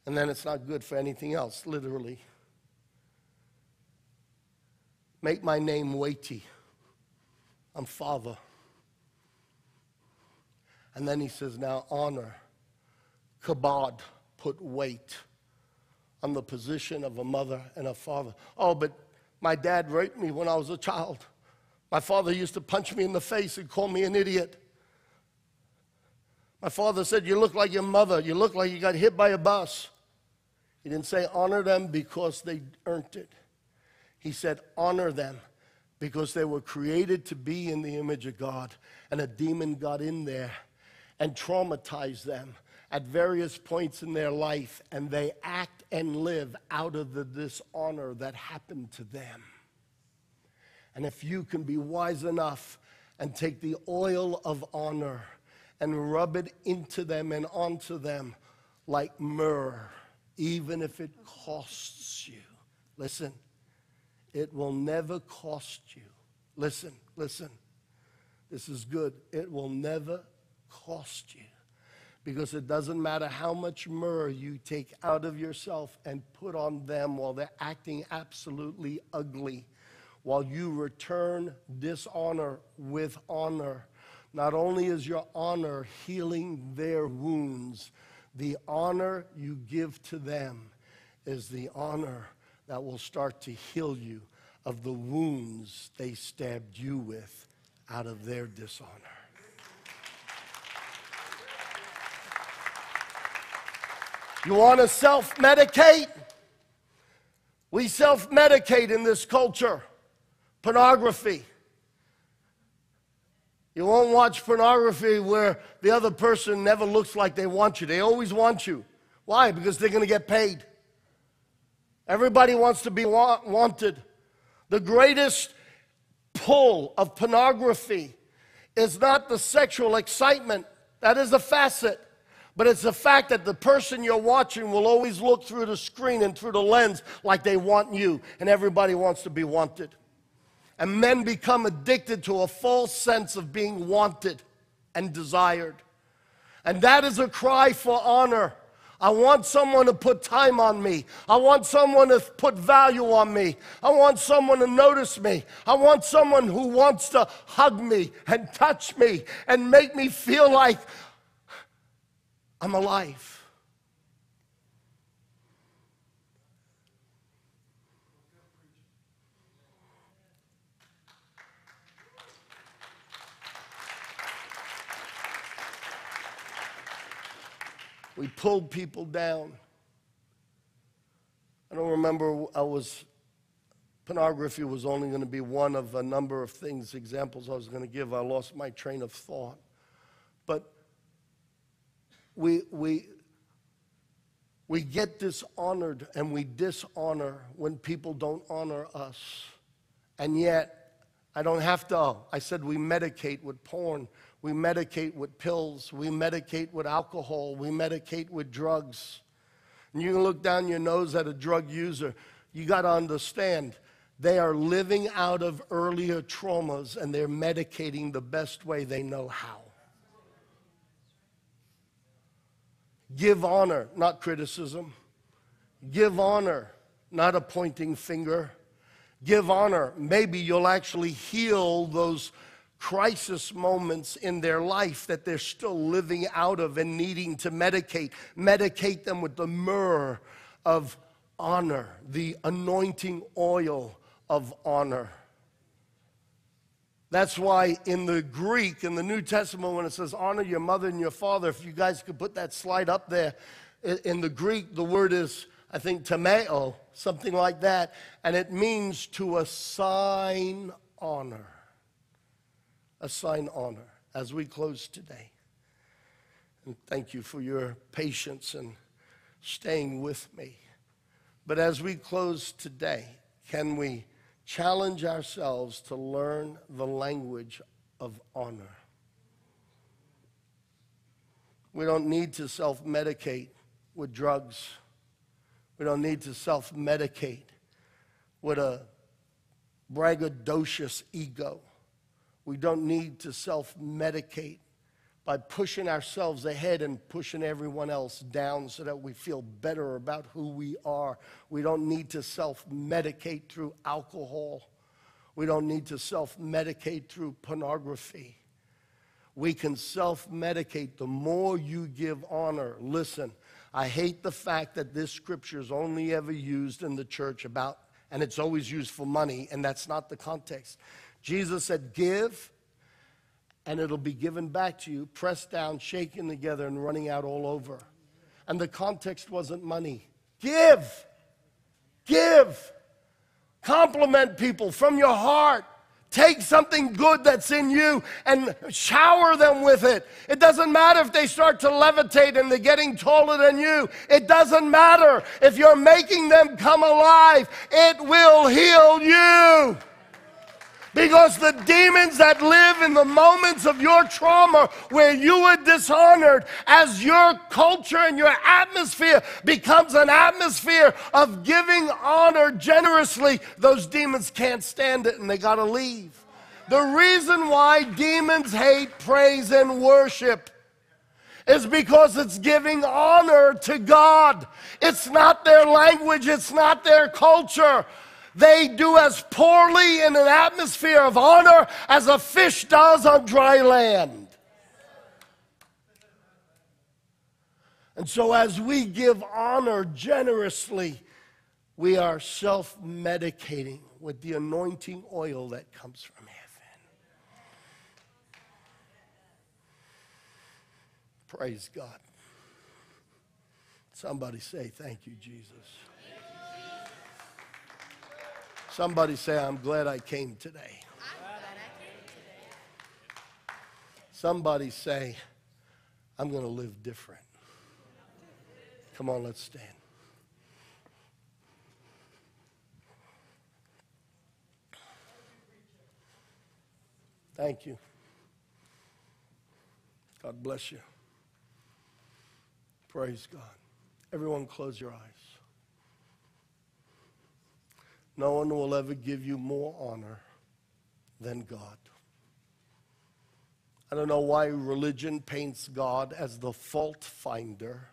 And then it's not good for anything else, literally. Make my name weighty. I'm Father. And then he says, Now honor. Kabod, put weight on the position of a mother and a father. Oh, but my dad raped me when I was a child. My father used to punch me in the face and call me an idiot. My father said, You look like your mother. You look like you got hit by a bus. He didn't say honor them because they earned it. He said honor them because they were created to be in the image of God. And a demon got in there and traumatized them at various points in their life, and they act and live out of the dishonor that happened to them. And if you can be wise enough and take the oil of honor and rub it into them and onto them like myrrh, even if it costs you, listen, it will never cost you. Listen, listen. This is good. It will never cost you. Because it doesn't matter how much myrrh you take out of yourself and put on them while they're acting absolutely ugly, while you return dishonor with honor. Not only is your honor healing their wounds, the honor you give to them is the honor that will start to heal you of the wounds they stabbed you with out of their dishonor. You want to self medicate? We self medicate in this culture. Pornography. You won't watch pornography where the other person never looks like they want you. They always want you. Why? Because they're going to get paid. Everybody wants to be wa- wanted. The greatest pull of pornography is not the sexual excitement, that is a facet. But it's the fact that the person you're watching will always look through the screen and through the lens like they want you, and everybody wants to be wanted. And men become addicted to a false sense of being wanted and desired. And that is a cry for honor. I want someone to put time on me. I want someone to put value on me. I want someone to notice me. I want someone who wants to hug me and touch me and make me feel like I'm alive. We pulled people down. I don't remember, I was, pornography was only going to be one of a number of things, examples I was going to give. I lost my train of thought. But we, we, we get dishonored and we dishonor when people don't honor us. And yet, I don't have to, I said we medicate with porn, we medicate with pills, we medicate with alcohol, we medicate with drugs. And you can look down your nose at a drug user. You got to understand, they are living out of earlier traumas and they're medicating the best way they know how. Give honor, not criticism. Give honor, not a pointing finger. Give honor. Maybe you'll actually heal those crisis moments in their life that they're still living out of and needing to medicate. Medicate them with the myrrh of honor, the anointing oil of honor. That's why in the Greek, in the New Testament, when it says honor your mother and your father, if you guys could put that slide up there, in the Greek, the word is, I think, tameo, something like that, and it means to assign honor. Assign honor as we close today. And thank you for your patience and staying with me. But as we close today, can we? challenge ourselves to learn the language of honor. We don't need to self medicate with drugs. We don't need to self medicate with a braggadocious ego. We don't need to self medicate by pushing ourselves ahead and pushing everyone else down so that we feel better about who we are. We don't need to self medicate through alcohol. We don't need to self medicate through pornography. We can self medicate the more you give honor. Listen, I hate the fact that this scripture is only ever used in the church about, and it's always used for money, and that's not the context. Jesus said, Give and it'll be given back to you, pressed down, shaken together, and running out all over. And the context wasn't money. Give. Give. Compliment people from your heart. Take something good that's in you and shower them with it. It doesn't matter if they start to levitate and they're getting taller than you. It doesn't matter if you're making them come alive. It will heal you. Because the demons that live in the moments of your trauma where you were dishonored, as your culture and your atmosphere becomes an atmosphere of giving honor generously, those demons can't stand it and they got to leave. The reason why demons hate praise and worship is because it's giving honor to God. It's not their language, it's not their culture. They do as poorly in an atmosphere of honor as a fish does on dry land. And so, as we give honor generously, we are self medicating with the anointing oil that comes from heaven. Praise God. Somebody say, Thank you, Jesus. Somebody say, I'm glad I came today. Somebody say, I'm going to live different. Come on, let's stand. Thank you. God bless you. Praise God. Everyone, close your eyes. No one will ever give you more honor than God. I don't know why religion paints God as the fault finder.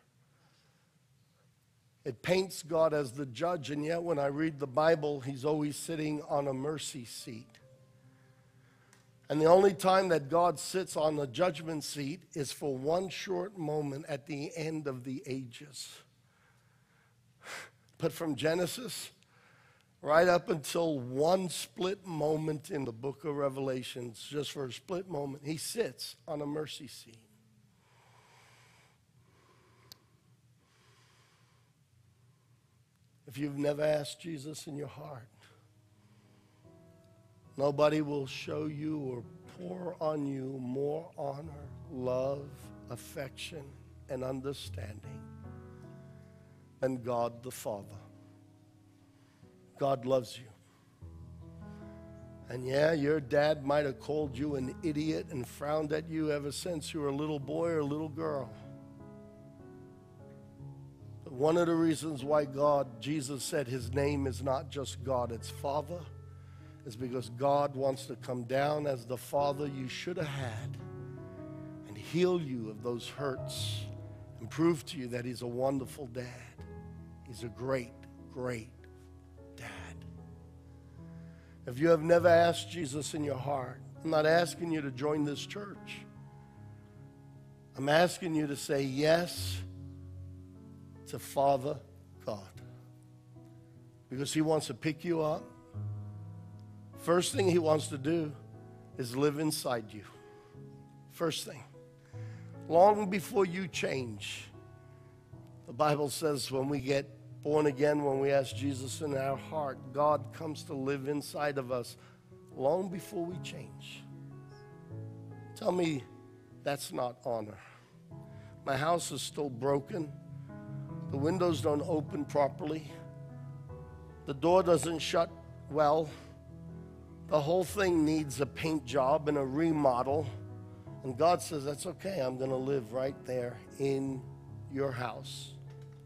It paints God as the judge, and yet when I read the Bible, he's always sitting on a mercy seat. And the only time that God sits on the judgment seat is for one short moment at the end of the ages. But from Genesis right up until one split moment in the book of Revelations, just for a split moment, he sits on a mercy seat. If you've never asked Jesus in your heart, nobody will show you or pour on you more honor, love, affection, and understanding than God the Father. God loves you. And yeah, your dad might have called you an idiot and frowned at you ever since you were a little boy or a little girl. But one of the reasons why God, Jesus said his name is not just God, it's Father, is because God wants to come down as the Father you should have had and heal you of those hurts and prove to you that he's a wonderful dad. He's a great, great. If you have never asked Jesus in your heart, I'm not asking you to join this church. I'm asking you to say yes to Father God. Because He wants to pick you up. First thing He wants to do is live inside you. First thing. Long before you change, the Bible says when we get born again, when we ask Jesus in our heart, God comes to live inside of us long before we change. Tell me that's not honor. My house is still broken. The windows don't open properly. The door doesn't shut well. The whole thing needs a paint job and a remodel. And God says, That's okay. I'm going to live right there in your house.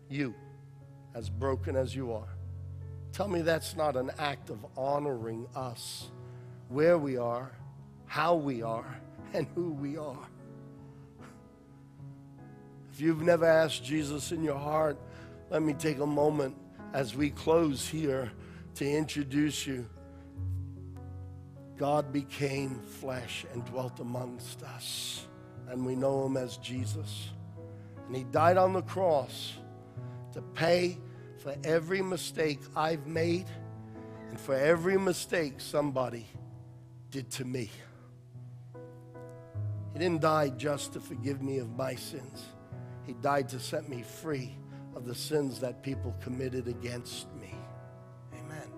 You, as broken as you are. Tell me that's not an act of honoring us, where we are, how we are, and who we are. If you've never asked Jesus in your heart, let me take a moment as we close here to introduce you. God became flesh and dwelt amongst us, and we know him as Jesus. And he died on the cross to pay for every mistake I've made and for every mistake somebody did to me. He didn't die just to forgive me of my sins. He died to set me free of the sins that people committed against me. Amen.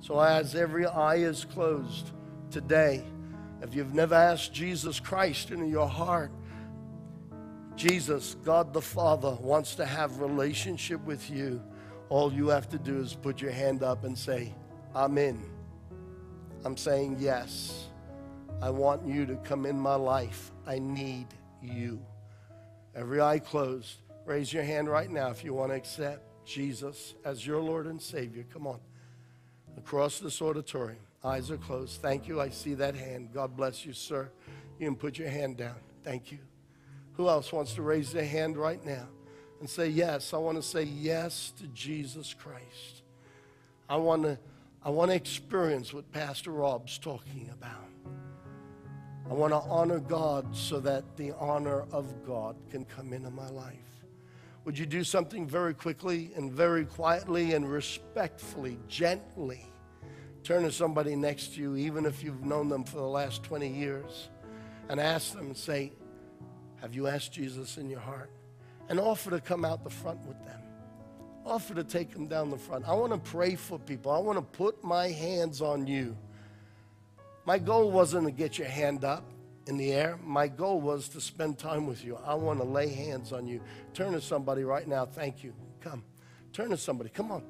So, as every eye is closed today, if you've never asked Jesus Christ into your heart, Jesus, God the Father, wants to have relationship with you. All you have to do is put your hand up and say, I'm in. I'm saying yes. I want you to come in my life. I need you. Every eye closed. Raise your hand right now if you want to accept Jesus as your Lord and Savior. Come on. Across this auditorium. Eyes are closed. Thank you. I see that hand. God bless you, sir. You can put your hand down. Thank you. Who else wants to raise their hand right now and say, Yes, I want to say yes to Jesus Christ. I want to, I want to experience what Pastor Rob's talking about. I want to honor God so that the honor of God can come into my life. Would you do something very quickly and very quietly and respectfully, gently? Turn to somebody next to you, even if you've known them for the last 20 years, and ask them and say, Have you asked Jesus in your heart? And offer to come out the front with them. Offer to take them down the front. I want to pray for people. I want to put my hands on you. My goal wasn't to get your hand up in the air. My goal was to spend time with you. I want to lay hands on you. Turn to somebody right now. Thank you. Come. Turn to somebody. Come on.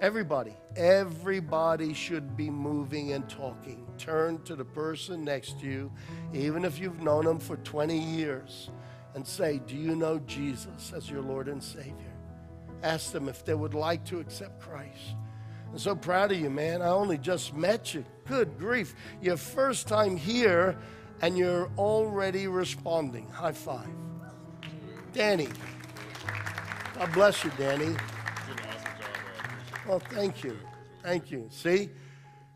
Everybody, everybody should be moving and talking. Turn to the person next to you, even if you've known them for 20 years, and say, Do you know Jesus as your Lord and Savior? Ask them if they would like to accept Christ. I'm so proud of you, man. I only just met you. Good grief. Your first time here, and you're already responding. High five. Danny. God bless you, Danny. Well, thank you. Thank you. See,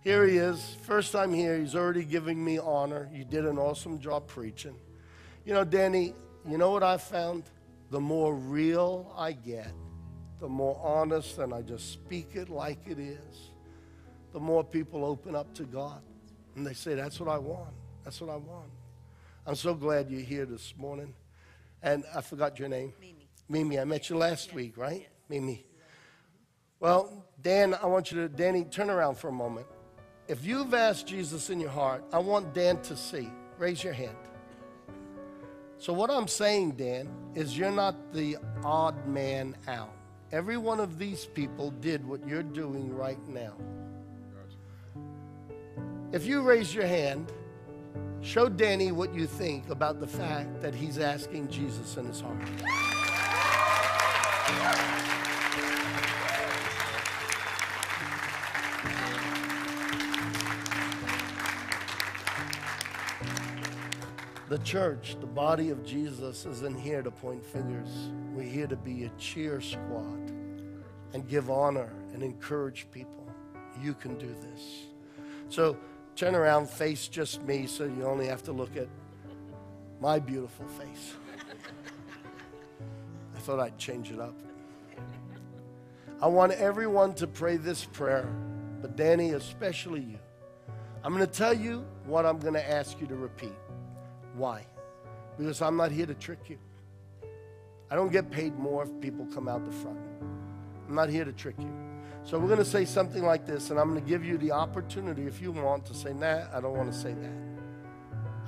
here he is. First time here. He's already giving me honor. You did an awesome job preaching. You know, Danny, you know what I found? The more real I get, the more honest and I just speak it like it is, the more people open up to God. And they say, That's what I want. That's what I want. I'm so glad you're here this morning. And I forgot your name. Mimi. Mimi, I met you last week, right? Mimi. Well, Dan, I want you to, Danny, turn around for a moment. If you've asked Jesus in your heart, I want Dan to see. Raise your hand. So, what I'm saying, Dan, is you're not the odd man out. Every one of these people did what you're doing right now. If you raise your hand, show Danny what you think about the fact that he's asking Jesus in his heart. The church, the body of Jesus, isn't here to point fingers. We're here to be a cheer squad and give honor and encourage people. You can do this. So turn around, face just me, so you only have to look at my beautiful face. I thought I'd change it up. I want everyone to pray this prayer, but Danny, especially you. I'm going to tell you what I'm going to ask you to repeat. Why? Because I'm not here to trick you. I don't get paid more if people come out the front. I'm not here to trick you. So we're going to say something like this, and I'm going to give you the opportunity, if you want, to say, nah, I don't want to say that.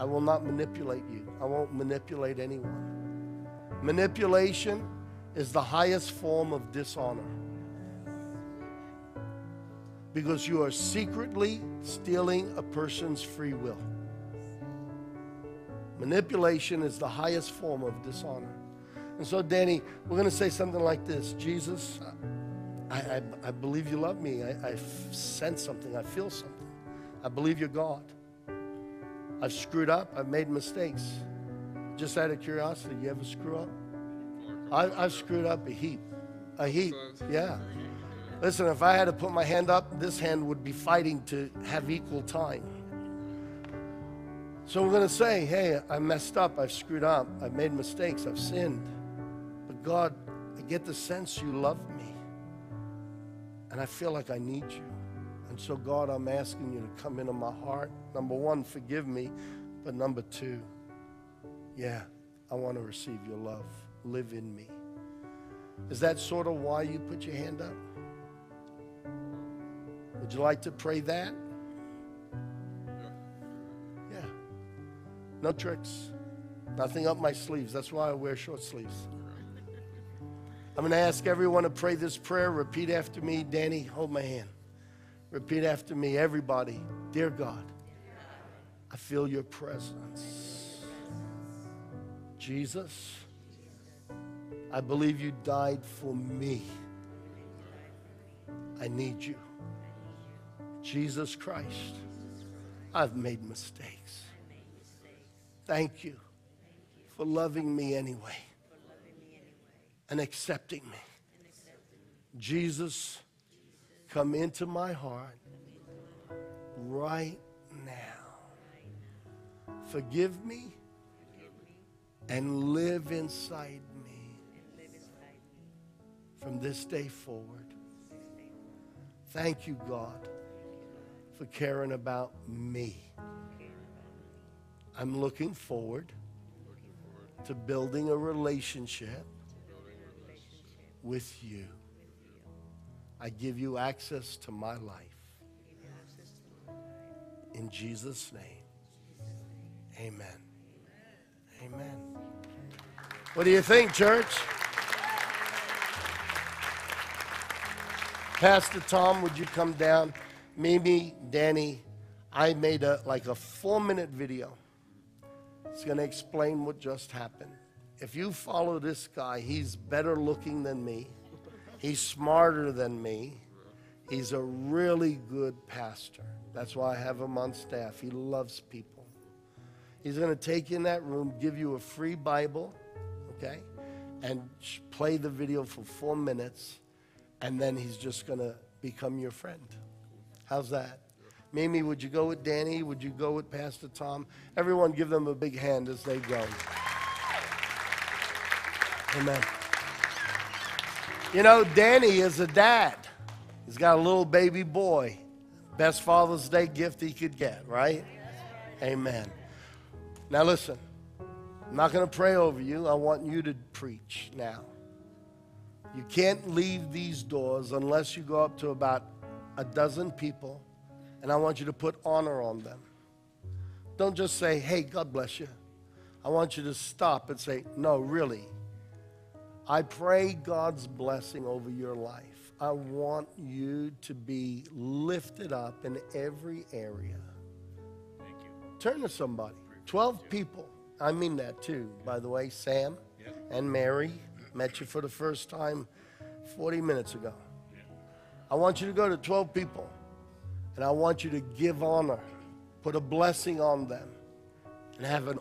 I will not manipulate you. I won't manipulate anyone. Manipulation is the highest form of dishonor because you are secretly stealing a person's free will. Manipulation is the highest form of dishonor. And so, Danny, we're going to say something like this Jesus, I, I, I believe you love me. I, I sense something. I feel something. I believe you're God. I've screwed up. I've made mistakes. Just out of curiosity, you ever screw up? I, I've screwed up a heap. A heap. Yeah. Listen, if I had to put my hand up, this hand would be fighting to have equal time. So we're going to say, hey, I messed up. I've screwed up. I've made mistakes. I've sinned. But God, I get the sense you love me. And I feel like I need you. And so, God, I'm asking you to come into my heart. Number one, forgive me. But number two, yeah, I want to receive your love. Live in me. Is that sort of why you put your hand up? Would you like to pray that? No tricks. Nothing up my sleeves. That's why I wear short sleeves. I'm going to ask everyone to pray this prayer. Repeat after me. Danny, hold my hand. Repeat after me. Everybody. Dear God, I feel your presence. Jesus, I believe you died for me. I need you. Jesus Christ, I've made mistakes. Thank you for loving me anyway and accepting me. Jesus, come into my heart right now. Forgive me and live inside me from this day forward. Thank you, God, for caring about me. I'm looking forward to building a relationship with you. I give you access to my life. In Jesus' name, amen. Amen. What do you think, church? Pastor Tom, would you come down? Mimi, Danny, I made a like a four minute video. It's going to explain what just happened. If you follow this guy, he's better looking than me. He's smarter than me. He's a really good pastor. That's why I have him on staff. He loves people. He's going to take you in that room, give you a free Bible, okay, and play the video for four minutes, and then he's just going to become your friend. How's that? Mimi, would you go with Danny? Would you go with Pastor Tom? Everyone give them a big hand as they go. Amen. You know, Danny is a dad. He's got a little baby boy. Best Father's Day gift he could get, right? Amen. Now listen, I'm not going to pray over you. I want you to preach now. You can't leave these doors unless you go up to about a dozen people, and I want you to put honor on them. Don't just say, hey, God bless you. I want you to stop and say, no, really. I pray God's blessing over your life. I want you to be lifted up in every area. Thank you. Turn to somebody. 12 people. I mean that too, by the way. Sam and Mary met you for the first time 40 minutes ago. I want you to go to 12 people and I want you to give honor, put a blessing on them, and have an